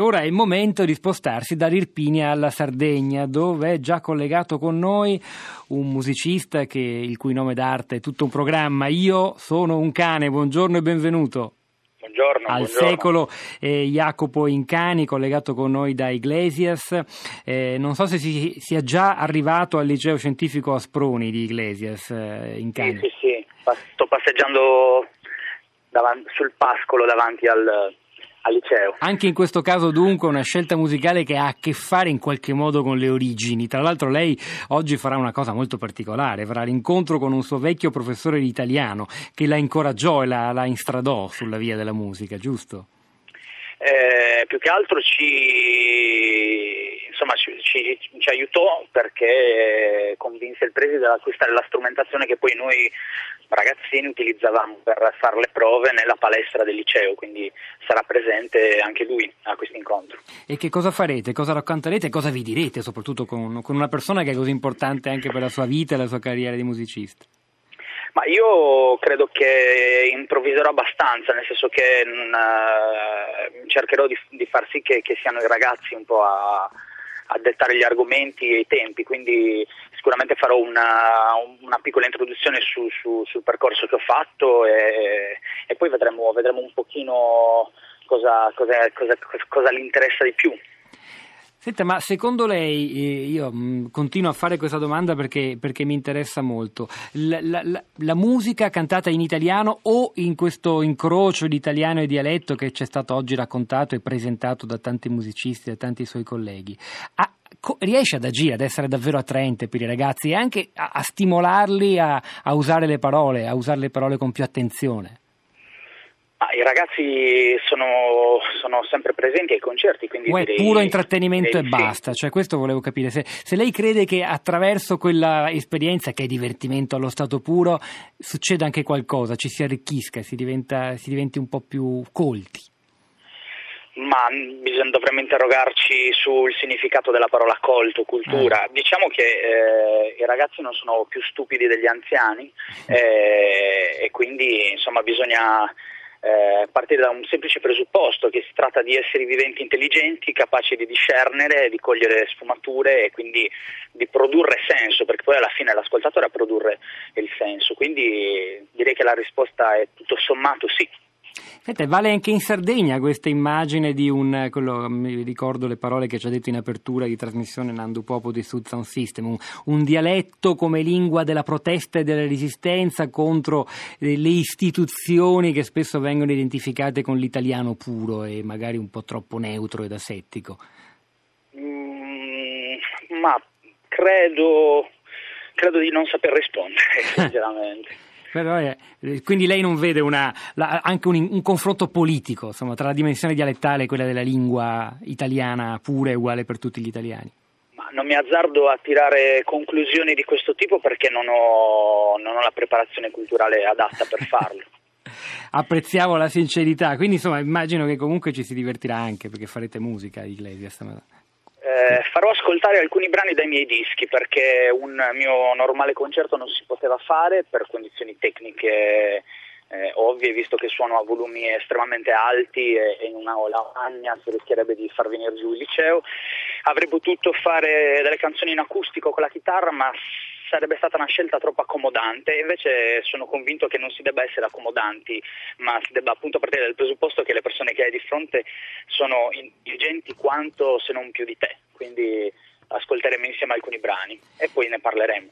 Ora è il momento di spostarsi dall'Irpinia alla Sardegna, dove è già collegato con noi un musicista che, il cui nome d'arte è tutto un programma. Io sono un cane, buongiorno e benvenuto. Buongiorno, Al buongiorno. secolo eh, Jacopo Incani, collegato con noi da Iglesias. Eh, non so se si sia già arrivato al liceo scientifico Asproni di Iglesias, eh, Incani. Sì, sì, sì. Sto passeggiando davan- sul pascolo davanti al, al liceo. Anche in questo caso dunque una scelta musicale che ha a che fare in qualche modo con le origini. Tra l'altro lei oggi farà una cosa molto particolare, farà l'incontro con un suo vecchio professore di italiano che la incoraggiò e la, la instradò sulla via della musica, giusto? Eh, più che altro ci, insomma, ci, ci- ci aiutò perché convinse il preside ad acquistare la strumentazione che poi noi ragazzini utilizzavamo per fare le prove nella palestra del liceo, quindi sarà presente anche lui a questo incontro. E che cosa farete, cosa racconterete e cosa vi direte, soprattutto con, con una persona che è così importante anche per la sua vita e la sua carriera di musicista? Ma io credo che improvviserò abbastanza, nel senso che eh, cercherò di, di far sì che, che siano i ragazzi un po' a, a dettare gli argomenti e i tempi, quindi sicuramente farò una, una piccola introduzione su- su- sul percorso che ho fatto e, e poi vedremo, vedremo un pochino cosa, cosa- cosa- cosa gli interessa di più. Senta, ma secondo lei, eh, io mh, continuo a fare questa domanda perché, perché mi interessa molto, la, la- la- musica cantata in italiano o in questo incrocio di italiano e dialetto che ci è stato oggi raccontato e presentato da tanti musicisti da tanti suoi colleghi, ha- co- riesce ad agire, ad essere davvero attraente per i ragazzi e anche a, a stimolarli a, a usare le parole, a usare le parole con più attenzione? I ragazzi sono, sono sempre presenti ai concerti, quindi O è direi- puro intrattenimento e direi di sì. basta? Cioè, questo volevo capire. Se, se lei crede che attraverso quella esperienza, che è divertimento allo stato puro, succeda anche qualcosa, ci si arricchisca, si, diventa- si diventi un po' più colti. Ma mh, bisogna, dovremmo interrogarci sul significato della parola colto, cultura. Eh. Diciamo che eh, i ragazzi non sono più stupidi degli anziani eh, e quindi insomma bisogna eh, partire da un semplice presupposto che si tratta di esseri viventi intelligenti, capaci di discernere, di cogliere sfumature e quindi di produrre senso, perché poi alla fine l'ascoltatore a produrre il senso. Quindi direi che la risposta è tutto sommato sì. Senta, vale anche in Sardegna questa immagine di un, quello, mi ricordo le parole che ci ha detto in apertura di trasmissione Nando Popo di Sud Sound System, un, un dialetto come lingua della protesta e della resistenza contro eh, le istituzioni che spesso vengono identificate con l'italiano puro e magari un po' troppo neutro ed asettico. Mm, ma credo, credo di non saper rispondere, sinceramente. Però, eh, quindi lei non vede una- la- anche un, un confronto politico insomma, tra la dimensione dialettale e quella della lingua italiana pura e uguale per tutti gli italiani? Ma non mi azzardo a tirare conclusioni di questo tipo perché non ho, non ho la preparazione culturale adatta per farlo. Apprezziamo la sincerità, quindi insomma immagino che comunque ci si divertirà anche perché farete musica Iglesias. Eh, farò ascoltare alcuni brani dai miei dischi perché un mio normale concerto non si poteva fare per condizioni tecniche eh, ovvie, visto che suono a volumi estremamente alti e, e in una lavagna si rischierebbe di far venire giù il liceo. Avrei potuto fare delle canzoni in acustico con la chitarra, ma sarebbe stata una scelta troppo accomodante. Invece sono convinto che non si debba essere accomodanti, ma si debba appunto partire dal presupposto che le persone che hai di fronte sono intelligenti quanto se non più di te. Quindi ascolteremo insieme alcuni brani e poi ne parleremo.